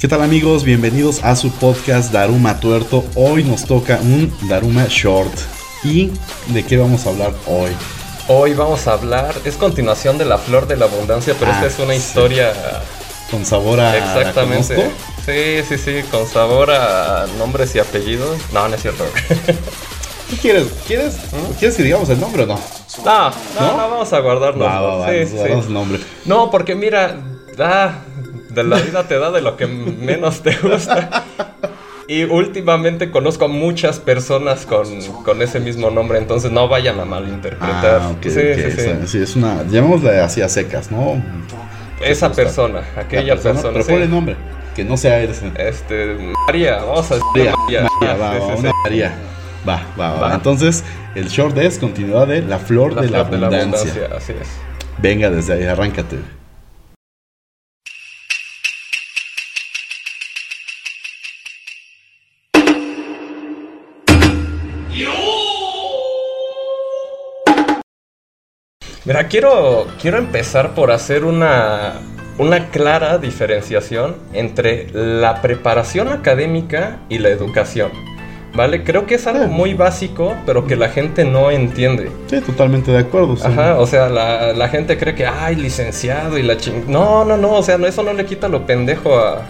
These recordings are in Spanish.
¿Qué tal amigos? Bienvenidos a su podcast Daruma Tuerto. Hoy nos toca un Daruma Short. ¿Y de qué vamos a hablar hoy? Hoy vamos a hablar, es continuación de la flor de la abundancia, pero esta Ah, es una sí. historia Con sabor a... exactamente. Sí, sí, sí, con sabor a nombres y apellidos. No, no es cierto. ¿Qué quieres? ¿Quieres, ¿Quieres que digamos el nombre o no? no, no, ¿No? no, vamos a guardarnos. Va, va, va, Sí, sí. nombre. No, porque mira, ah, de la vida te da de lo que menos te gusta. Y últimamente conozco a muchas personas con, con ese mismo nombre, entonces no vayan a malinterpretar. Ah, ok, sí, sí, sí. sí, es una... Llamémosla así a secas, ¿no? Esa persona, aquella La persona. Pero ponle nombre, que no sea ese. Este, María, vamos a decir María, María. María, va, va, una María. Va, va, va, Va. Entonces, el short es continuidad de la flor, La de, la flor de la abundancia. abundancia, así es. Venga, desde ahí, arráncate. Mira, quiero, quiero empezar por hacer una, una clara diferenciación entre la preparación académica y la educación. ¿Vale? Creo que es algo muy básico, pero que la gente no entiende. Sí, totalmente de acuerdo. sí. Ajá, o sea, la, la gente cree que, ay, licenciado y la ching... No, no, no, o sea, no, eso no le quita lo pendejo a...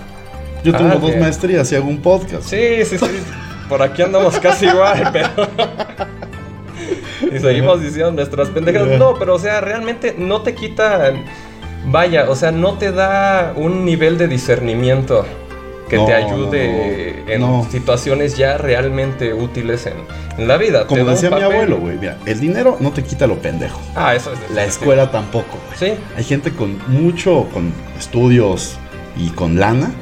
Yo tengo Ah, dos que- maestrías y hago un podcast. Sí, sí, sí. Por aquí andamos casi igual, pero. Y seguimos diciendo nuestras pendejas. No, pero o sea, realmente no te quita. Vaya, o sea, no te da un nivel de discernimiento que No, te ayude no, en no. situaciones ya realmente útiles en, en la vida. Como decía mi abuelo, güey, mira, el dinero no te quita lo pendejo. Ah, eso es. La escuela tampoco, güey. Sí. Hay gente con mucho, con estudios y con lana.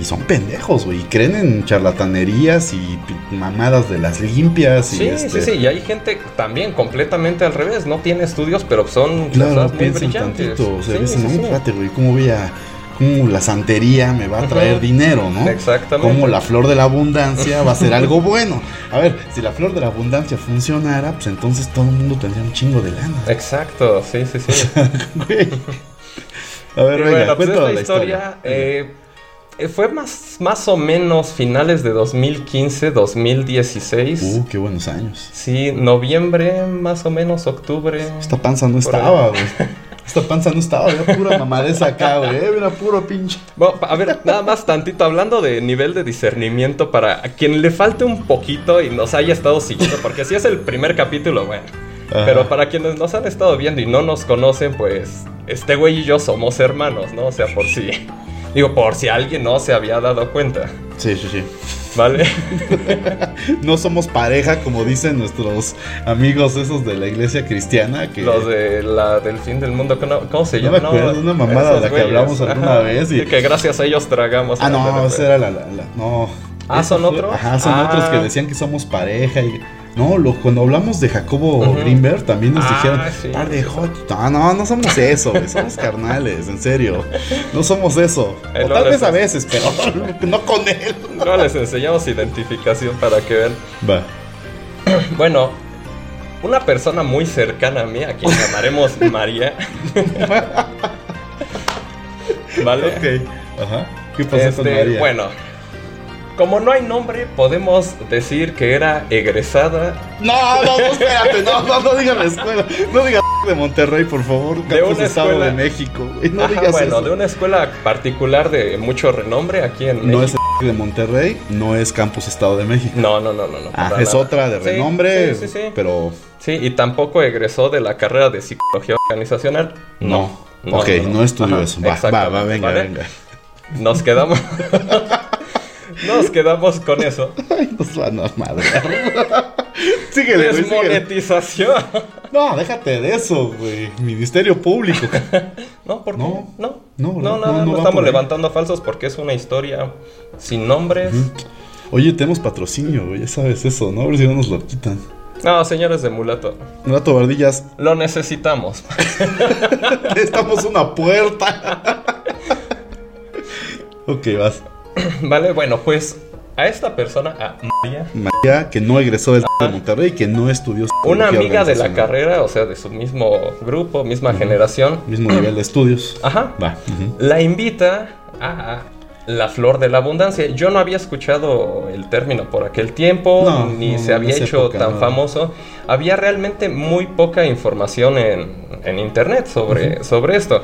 Y son pendejos, güey. Y creen en charlatanerías y mamadas de las limpias. Y Sí, este, sí, sí, y hay gente también completamente al revés, no tiene estudios, pero son Claro, muy brillantes. tantito. O sea, Sí, dicen, sí, no, sí. espérate, güey, ¿cómo voy a. ¿Cómo la santería me va a traer dinero, no? Exactamente. Como la flor de la abundancia va a ser algo bueno. A ver, si la flor de la abundancia funcionara, pues entonces todo el mundo tendría un chingo de lana. Exacto, sí, sí, sí. Güey. A ver, Y venga, bueno, pues esta la historia, historia. eh, eh, fue más, más o menos finales de 2015, 2016. Uh, qué buenos años. Sí, noviembre, más o menos, octubre. Esta panza no estaba, güey. Esta panza no estaba, era pura mamadeza acá, güey. Era puro pinche. Bueno, a ver, nada más tantito hablando de nivel de discernimiento para a quien le falte un poquito y nos haya estado siguiendo, porque si es el primer capítulo, bueno. Ajá. Pero para quienes nos han estado viendo y no nos conocen, pues este güey y yo somos hermanos, ¿no? O sea, por si... Digo, por si alguien no se había dado cuenta, Sí, sí, sí. ¿vale? No somos pareja, como dicen nuestros amigos esos de la iglesia cristiana. Que Los de la del fin del mundo, ¿cómo, se No llama? me acuerdo, una mamada de la que güeyes. hablamos alguna vez y- que gracias a ellos tragamos. Ah, no, esa pues. era la. la- la- no. Ah, ¿son otros? Ajá, son Ah. otros que decían que somos pareja. Y, no, lo, cuando hablamos de Jacobo. Greenberg también nos Ah, dijeron. sí. Par de hot. No, no, no somos eso, somos carnales, en serio. No somos eso. Eh, o no tal vez a veces, pero no con él. No les enseñamos identificación para que vean. Va. Bueno, una persona muy cercana a mí, a quien llamaremos María. ¿Vale? Ok. Ajá. ¿Qué pasó con Este, María? bueno, como no hay nombre, podemos decir que era egresada No, no, no, espérate, no, no, no digas la escuela. No digas de Monterrey, por favor. Campus una Estado escuela- de México. No Ajá, digas bueno, eso. de una escuela particular de mucho renombre aquí en No es México. el de Monterrey, no es Campus Estado de México. No, no, no, no, no. Ah, es nada. otra de renombre, Sí, sí, sí. pero Sí, y tampoco egresó de la carrera de psicología organizacional. no. ok, no, estudió eso. Va, va, va, venga, ¿vale? venga. Nos quedamos. Nos quedamos con eso. Ay, nos van a madrear. síguele. Desmonetización. No, déjate de eso, güey. Ministerio Público. No, ¿por qué? No. No, No, no, no, nada, no, no, no va estamos levantando falsos porque es una historia sin nombres. Oye, tenemos patrocinio, güey. Ya sabes eso, ¿no? A ver si no nos lo quitan. No, señores de mulato, Rato Bardillas, lo necesitamos. necesitamos una puerta. ok, vas. vale, bueno, pues a esta persona, a María, que no egresó del de Monterrey, que no estudió una amiga de la carrera, o sea, de su mismo grupo, misma generación, Mismo nivel de estudios. ajá, Va. la invita a la flor de la abundancia. Yo no había escuchado el término por aquel tiempo, No, ni no, se había hecho época tan no. famoso. Había realmente muy poca información en, en internet sobre, sobre esto.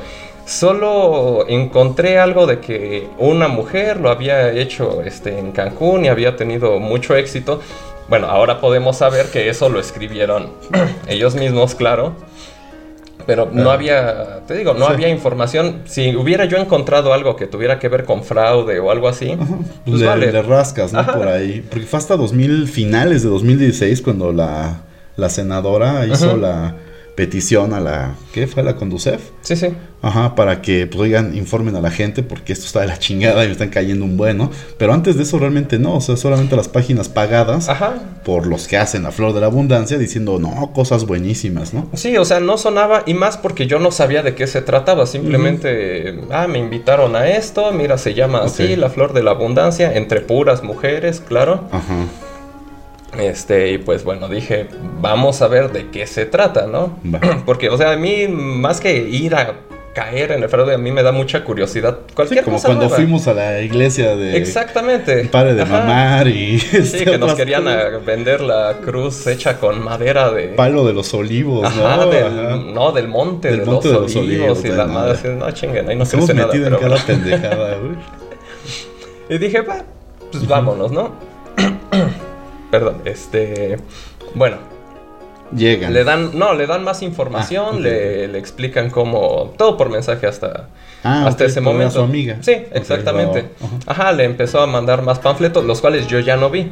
Solo encontré algo de que una mujer lo había hecho este, en Cancún y había tenido mucho éxito. Bueno, ahora podemos saber que eso lo escribieron ellos mismos, claro. Pero no Ah. había, te digo, no Sí. había información. Si hubiera yo encontrado algo que tuviera que ver con fraude o algo así, pues le, vale. le rascas, ¿no? Ajá. Por ahí. Porque fue hasta 2000, finales de 2016 cuando la, la senadora hizo Ajá. la petición a la... ¿Qué fue? ¿La Conducef? Sí, sí. Ajá, para que, pues, oigan, informen a la gente porque esto está de la chingada y me están cayendo un bueno. Pero antes de eso realmente no, o sea, solamente las páginas pagadas Ajá. por los que hacen la flor de la abundancia diciendo, no, cosas buenísimas, ¿no? Sí, o sea, no sonaba y más porque yo no sabía de qué se trataba. Simplemente, ah, me invitaron a esto, mira, se llama así, la flor de la abundancia, entre puras mujeres, claro. Ajá. Este, y pues bueno, dije, vamos a ver de qué se trata, ¿no? Porque, o sea, a mí, más que ir a caer en el fraude, a mí me da mucha curiosidad. Sí, Cualquier como cosa cuando nueva. fuimos a la iglesia de... Exactamente. Pare de Ajá. mamar y... Sí, este, que nos otras querían vender la cruz hecha con madera de... Palo de los olivos, Ajá, ¿no? del, Ajá. no, del monte, Del de, monte los de los olivos, y la madre, no. chinguen, ahí no Nos hemos nada. metido en pero cada bueno. pendejada, güey. Y dije, va, pues vámonos, ¿no? Perdón, este... Bueno, Llegan. le dan, no, le dan más información, Ah, le, le explican cómo, todo por mensaje hasta, Ah, hasta ese momento. su amiga. Sí, exactamente. va, ajá. Ajá, le empezó a mandar más panfletos, los cuales yo ya no vi.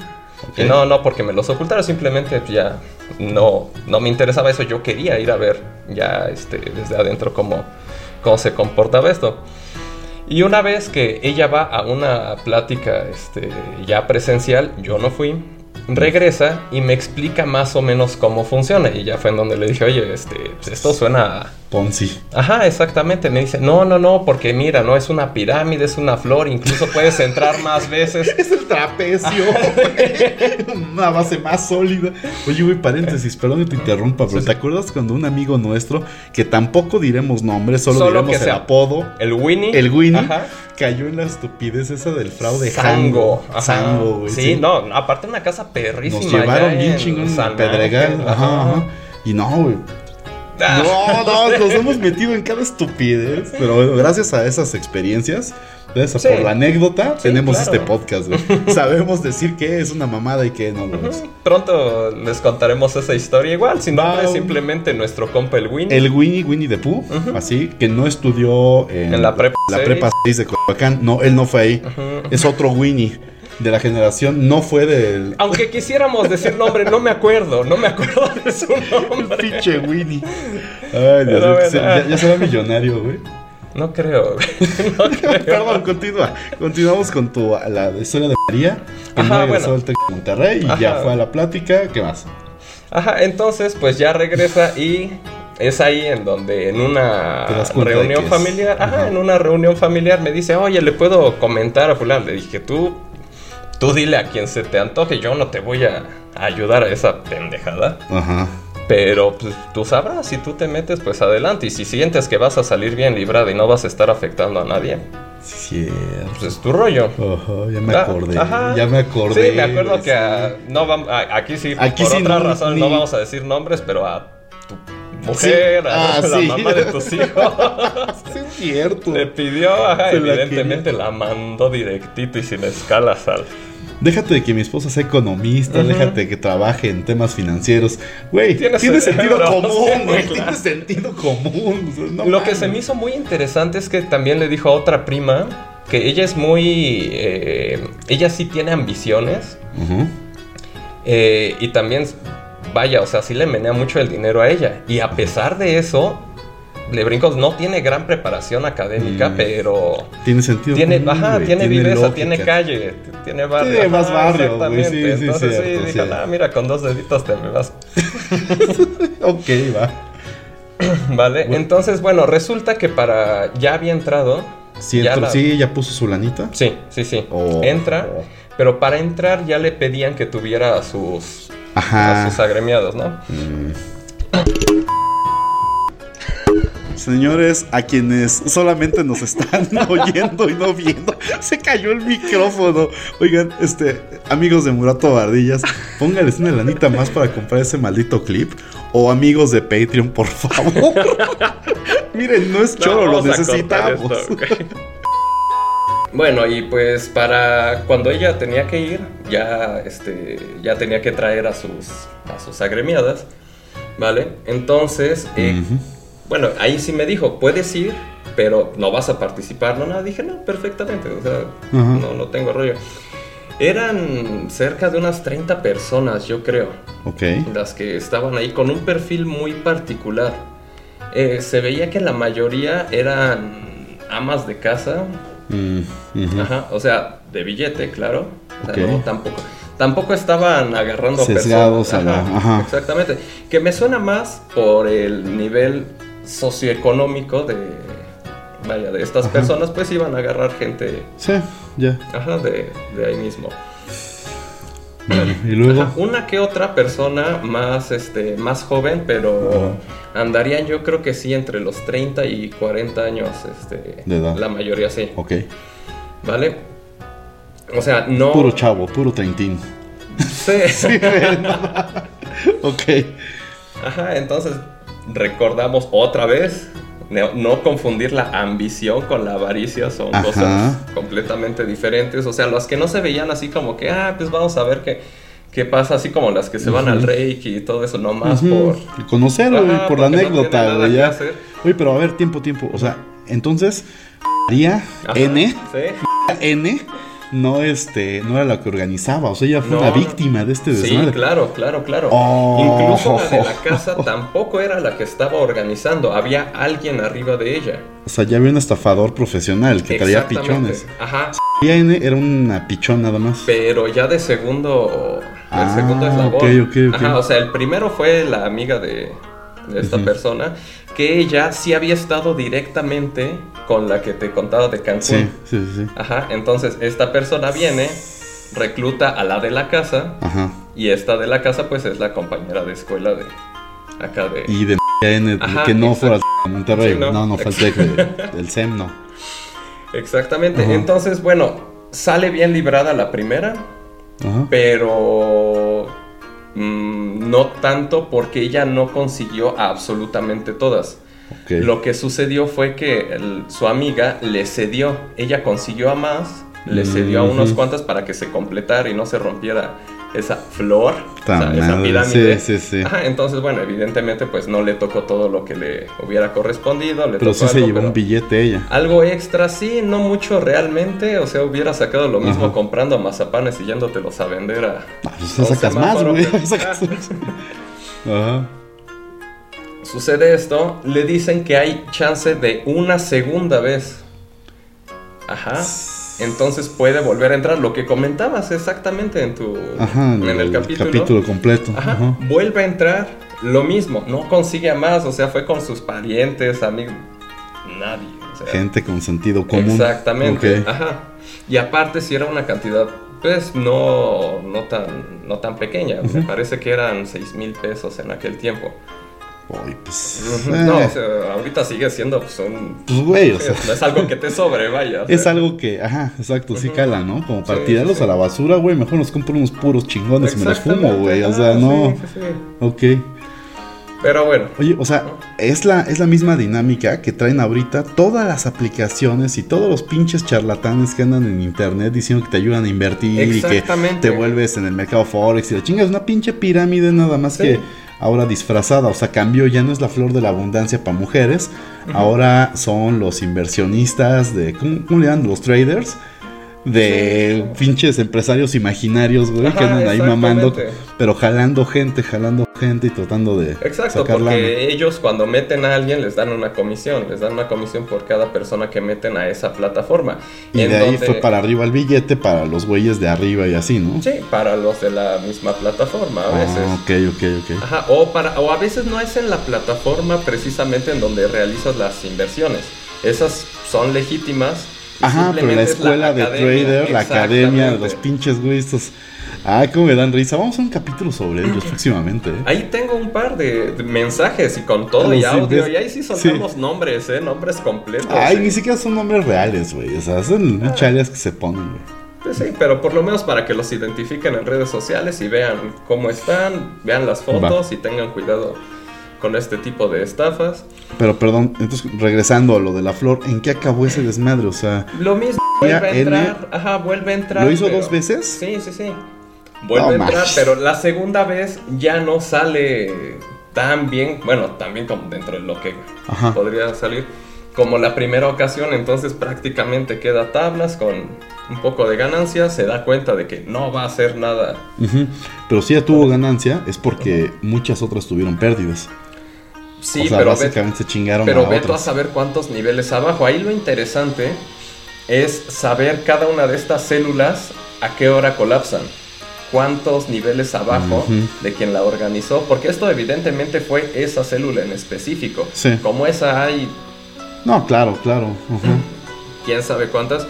Y no, no porque me los ocultara, simplemente ya no, no me interesaba eso. Yo quería ir a ver ya este, desde adentro cómo, cómo se comportaba esto. Y una vez que ella va a una plática este, ya presencial, yo no fui, regresa y me explica más o menos cómo funciona. Y ya fue en donde le dije, oye, este, pues, esto suena Ponzi. Ajá, exactamente. Me dice, no, no, no, porque mira, no es una pirámide, es una flor, incluso puedes entrar más veces. Es el trapecio. Una base más sólida. Oye, güey, paréntesis, perdón que te interrumpa, pero Sí, ¿te sí. acuerdas cuando un amigo nuestro, que tampoco diremos nombre, solo, Solo diremos que el sea- apodo, El Winnie. el Winnie, Ajá. cayó en la estupidez esa del fraude Sango. Sango, güey. Sí, no, aparte una casa perrísima. Nos llevaron bien en chingón en Pedregal. Ajá, ajá. Y no, güey. Ah. No, no, nos hemos metido en cada estupidez. Pero bueno, gracias a esas experiencias, gracias Sí. por la anécdota, Sí, tenemos claro. este podcast, güey. Sabemos decir qué es una mamada y qué no lo es. Pronto les contaremos esa historia igual, Va, nombre, un- simplemente nuestro compa el Winnie. El Winnie Winnie the Pooh, así, que no estudió en, En la prepa la seis. prepa 6 de Coyoacán. No, él no fue ahí. Es otro Winnie de la generación, no fue del. Aunque quisiéramos decir nombre, no me acuerdo, no me acuerdo de su nombre. Pinche Winnie. Ay, Dios mío, ya, ya será millonario, güey. No creo, no creo. Perdón, continúa. Continuamos con tu la historia de María, que Ajá, no regresó bueno. al Tec de Monterrey y ya fue a la plática. ¿Qué más? Ajá, entonces pues ya regresa y es ahí en donde en una reunión familiar, ajá, ajá. en una reunión familiar me dice, oye, le puedo comentar a fulano. Le dije, tú, tú dile a quien se te antoje, yo no te voy a ayudar a esa pendejada. Ajá. Pero pues, tú sabrás, si tú te metes, pues adelante. Y si sientes que vas a salir bien librada y no vas a estar afectando a nadie, Sí, cierto. pues es tu rollo. Ya me Ah, acordé. ajá. Ya me acordé. Sí, me acuerdo que a- no vamos, aquí sí, Aquí por sí otras no, ni- no vamos a decir nombres, pero a tu mujer, Sí. a Ah, la sí. mamá de tus hijos, Sí, es cierto. le pidió, ajá, la evidentemente la, mandó directito y sin escalas al... Déjate de que mi esposa sea economista, déjate de que trabaje en temas financieros. Güey, Tiene sentido común, sí, güey. claro. Tiene sentido común. o sea, no Lo que se me hizo muy interesante es que también le dijo a otra prima que ella es muy... eh, ella sí tiene ambiciones eh, y también, vaya, o sea, sí le menea mucho el dinero a ella. Y a pesar de eso, Le Brincos no tiene gran preparación académica, Mm. pero Tiene sentido tiene, común, ajá, güey, tiene, viveza, tiene calle, tiene barrio. Tiene más barrio, güey, sí, sí, Entonces sí, cierto, dijo, cierto. "Ah, mira, con dos deditos te me vas. Ok, va. Vale, Bueno. entonces, bueno, resulta que para. Ya había entrado. Sí, ya la- sí, ya puso su lanita. Sí, sí, sí. Oh. Entra, pero para entrar ya le pedían que tuviera a sus, a Ajá. sus agremiados, ¿no? Mm. Señores, a quienes solamente nos están oyendo y no viendo, se cayó el micrófono. Oigan, este, amigos de Murato Bardillas, póngales una lanita más para comprar ese maldito clip. O amigos de Patreon, por favor. Miren, no es choro, lo necesitamos. Bueno, y pues para cuando ella tenía que ir, ya, este, ya tenía que traer a sus, a sus agremiadas, ¿vale? Entonces, eh, bueno, ahí sí me dijo, puedes ir, pero no vas a participar. No, no, dije, no, perfectamente, o sea, no, no tengo rollo. Eran cerca de unas 30 personas, yo creo. Ok. Las que estaban ahí con un perfil muy particular. Eh, se veía que la mayoría eran amas de casa, Mm, Ajá, o sea, de billete, claro. O sea, no, tampoco. Tampoco estaban agarrando Sesgados personas. a la- ajá. Exactamente. Que me suena más por el nivel socioeconómico de. Vaya, de estas Ajá. personas, pues iban a agarrar gente. Sí, ya. Ajá, de, de ahí mismo. Y luego. Ajá, una que otra persona más, este, más joven, pero andarían yo creo que sí entre los 30 y 40 años, este, De edad. la mayoría sí, Ok. ¿vale? O sea, no... Puro chavo, puro treintín. Sí. Ok. Ajá, entonces recordamos otra vez, no, no confundir la ambición con la avaricia, son Ajá. cosas completamente diferentes, o sea, las que no se veían así como que, ah, pues vamos a ver qué, qué pasa, así como las que se van al reiki y todo eso, nomás Ujú. por... Conocer, güey, Ajá, por la no anécdota, ya. hacer. Oye, pero a ver, tiempo, tiempo. O sea, entonces, María Ajá, N, Sí. N, no, este, no era la que organizaba. O sea, ella fue No, una víctima de este Sí, desmadre. claro, claro, claro. Oh. Incluso la de la casa tampoco era la que estaba organizando, había alguien arriba de ella. O sea, ya había un estafador profesional que traía pichones. Ajá, era una pichón nada más. pero ya de segundo, Ah, el segundo eslabón. Ajá, o sea, el primero fue la amiga de, de esta persona, que ella sí había estado directamente con la que te contaba de Cancún. Sí, sí, sí. Ajá, entonces esta persona viene, recluta a la de la casa, Ajá. y esta de la casa pues es la compañera de escuela de acá de... Y de María N, Ajá, que no fuera a Monterrey. Sí, no. no, no, de- del SEM, no. Exactamente. Ajá. Entonces, bueno, sale bien librada la primera, Ajá. pero mm, no tanto porque ella no consiguió absolutamente todas. Lo que sucedió fue que el- su amiga le cedió, ella consiguió a más, le cedió a unos Ujú. cuantas para que se completara y no se rompiera esa flor, Puta o sea, esa pirámide. Sí, sí, sí. Ajá, entonces, bueno, evidentemente, pues no le tocó todo lo que le hubiera correspondido. Le Pero tocó sí se algo, llevó pero- un billete ella. algo extra, sí, no mucho realmente. O sea, hubiera sacado lo mismo Ajá. comprando mazapanes y yéndotelos a vender a. Ah, pues sacas más, güey. Sacas más. Ajá. Sucede esto, le dicen que hay chance de una segunda vez. Ajá. Entonces puede volver a entrar. Lo que comentabas exactamente en tu. Ajá, en el, capítulo. completo. Ajá. Ajá. Vuelve a entrar. Lo mismo. No consigue a más. O sea, fue con sus parientes, amigos. Nadie. o sea, Gente con sentido común. Exactamente. Ajá. Y aparte si era una cantidad, pues no, no tan, no tan pequeña. Me parece que eran 6 mil pesos en aquel tiempo. Pues. Eh, No, o sea, ahorita sigue siendo pues, un... pues, güey, o sea. no es algo que te sobre, vaya. Es sea. algo que, ajá, exacto, sí cala, ¿no? Como para Sí, tirarlos sí, a la basura, güey. Mejor nos compro unos puros chingones y me los fumo, güey. O sea, no. Ok. Pero bueno. Oye, o sea, es la, es la misma dinámica que traen ahorita todas las aplicaciones y todos los pinches charlatanes que andan en internet diciendo que te ayudan a invertir y que te vuelves en el mercado Forex y la chinga es una pinche pirámide nada más Sí. que ahora disfrazada. O sea, cambió, ya no es la flor de la abundancia para mujeres, ahora son los inversionistas de, ¿cómo, cómo le llaman? Los traders. De pinches empresarios imaginarios, güey, que andan ahí mamando, pero jalando gente, jalando gente y tratando de Exacto, porque lana. ellos cuando meten a alguien les dan una comisión, les dan una comisión por cada persona que meten a esa plataforma. Y En de ahí donde- fue para arriba el billete para los güeyes de arriba y así, ¿no? Sí, para los de la misma plataforma a veces. Ah, ok, ok, ok. Ajá, o, para, o a veces no es en la plataforma precisamente en donde realizas las inversiones. Esas son legítimas. Ajá, pero la es escuela de trader, la academia, los pinches güeyes, estos Ah, cómo me dan risa. Vamos a un capítulo sobre ellos próximamente. ¿eh? Ahí tengo un par de, mensajes y con todo y sí, audio. ves- Y ahí sí soltamos nombres, ¿eh? Nombres completos. Ay, ¿eh? ni siquiera son nombres reales, güey. O sea, son Ah. chales que se ponen, güey. Pues sí, pero por lo menos para que los identifiquen en redes sociales y vean cómo están, vean las fotos y tengan cuidado con este tipo de estafas. Pero perdón, entonces regresando a lo de la flor, ¿en qué acabó ese desmadre? O sea, Lo mismo, vuelve a N. entrar, ajá, vuelve a entrar. ¿lo hizo pero- dos veces? Sí, sí, sí. Vuelve No a entrar, pero la segunda vez ya no sale tan bien, bueno, también como dentro de lo que Ajá. podría salir, como la primera ocasión, entonces prácticamente queda tablas con un poco de ganancia, se da cuenta de que no va a hacer nada. Ujú. Pero si ya tuvo ganancia, es porque muchas otras tuvieron pérdidas. Sí, o sea, pero, ve- básicamente se chingaron pero a ve tú a saber cuántos niveles abajo. Ahí lo interesante es saber cada una de estas células a qué hora colapsan. Cuántos niveles abajo Ujú. de quien la organizó. Porque esto evidentemente fue esa célula en específico. Sí. Como esa hay No, claro, claro. Ujú. quién sabe cuántas.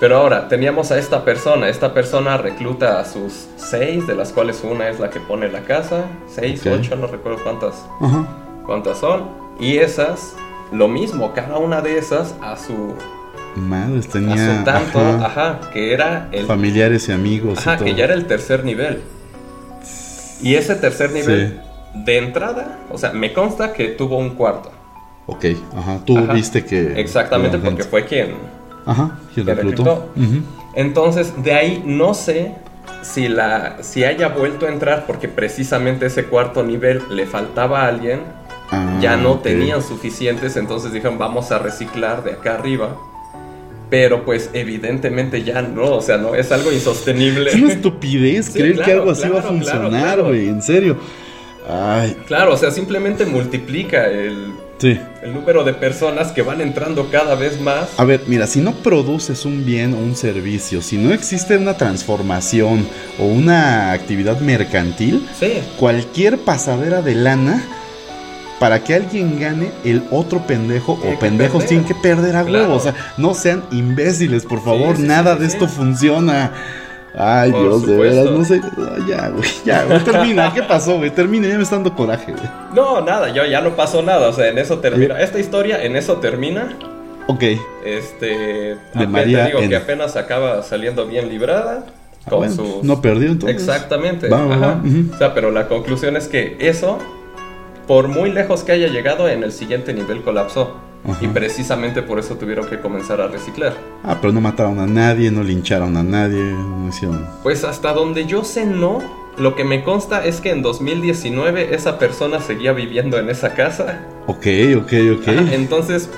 Pero ahora, teníamos a esta persona. Esta persona recluta a sus seis, de las cuales una es la que pone la casa. Seis, Ok. ocho, no recuerdo cuántas, Ajá. Cuántas son. Y esas, lo mismo, cada una de esas a su, Madres, a tenía su tanto, ajá, ajá, que era el... familiares y amigos y Ajá, todo. que ya era el tercer nivel. Y ese tercer nivel, de entrada, o sea, me consta que tuvo un cuarto. Ok, ajá. Tú Ajá. viste que. Exactamente, porque fue quien Ajá, quien reclutó. Ujú. Entonces, de ahí no sé si, la, si haya vuelto a entrar porque precisamente ese cuarto nivel le faltaba a alguien, Ah, ya no tenían suficientes, entonces dijeron vamos a reciclar de acá arriba. Pero pues evidentemente ya no, o sea, no, es algo insostenible. Es una estupidez Sí, creer que algo así va a funcionar, claro. güey. En serio. Ay, Claro, o sea, simplemente multiplica el, sí. el número de personas que van entrando cada vez más. A ver, mira, si no produces un bien o un servicio, si no existe una transformación o una actividad mercantil, Sí, cualquier pasadera de lana, para que alguien gane, el otro pendejo o pendejos tienen que perder a Claro. huevo. O sea, no sean imbéciles, por favor. sí, Nada sí, de sí. esto funciona. Ay, Por Dios, de veras, no sé. Ya, güey, ya, güey, termina. ¿Qué pasó, güey? Termina, ya me está dando coraje, güey. no, nada, yo ya no pasó nada, o sea, en eso termina. Esta historia en eso termina. Ok. Este, De apenas- María te digo N. que apenas acaba saliendo bien librada Ah, con bueno, sus No perdió entonces. Exactamente. Va, va, ajá. va. O sea, pero la conclusión es que eso, por muy lejos que haya llegado, en el siguiente nivel colapsó. Ajá. Y precisamente por eso tuvieron que comenzar a reciclar. Ah, pero no mataron a nadie, no lincharon a nadie, no hicieron. Pues hasta donde yo sé no. Lo que me consta es que en 2019 esa persona seguía viviendo en esa casa. Ok, ok, ok. Ajá, entonces,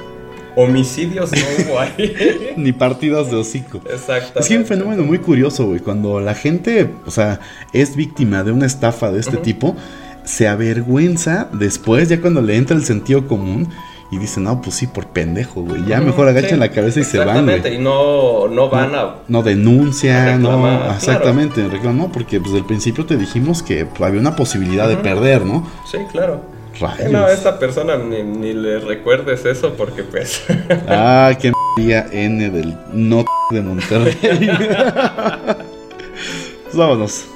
homicidios no hubo ahí. Ni partidas de hocico. Exacto. Es que un fenómeno muy curioso, güey. Cuando la gente, o sea, es víctima de una estafa de este Ujú. tipo, se avergüenza después, ya cuando le entra el sentido común y dice, no, pues sí, por pendejo, güey. Ya mejor agachan sí, la cabeza y se van, güey. y no, no van a... No A no. reclamar, claro. Exactamente, reclamó, porque pues, desde el principio te dijimos que pues, había una posibilidad de perder, ¿no? Sí, claro. Rayos. No, a esta persona ni, ni le recuerdes eso porque pues... Ah, qué María N del no de Monterrey. Pues vámonos.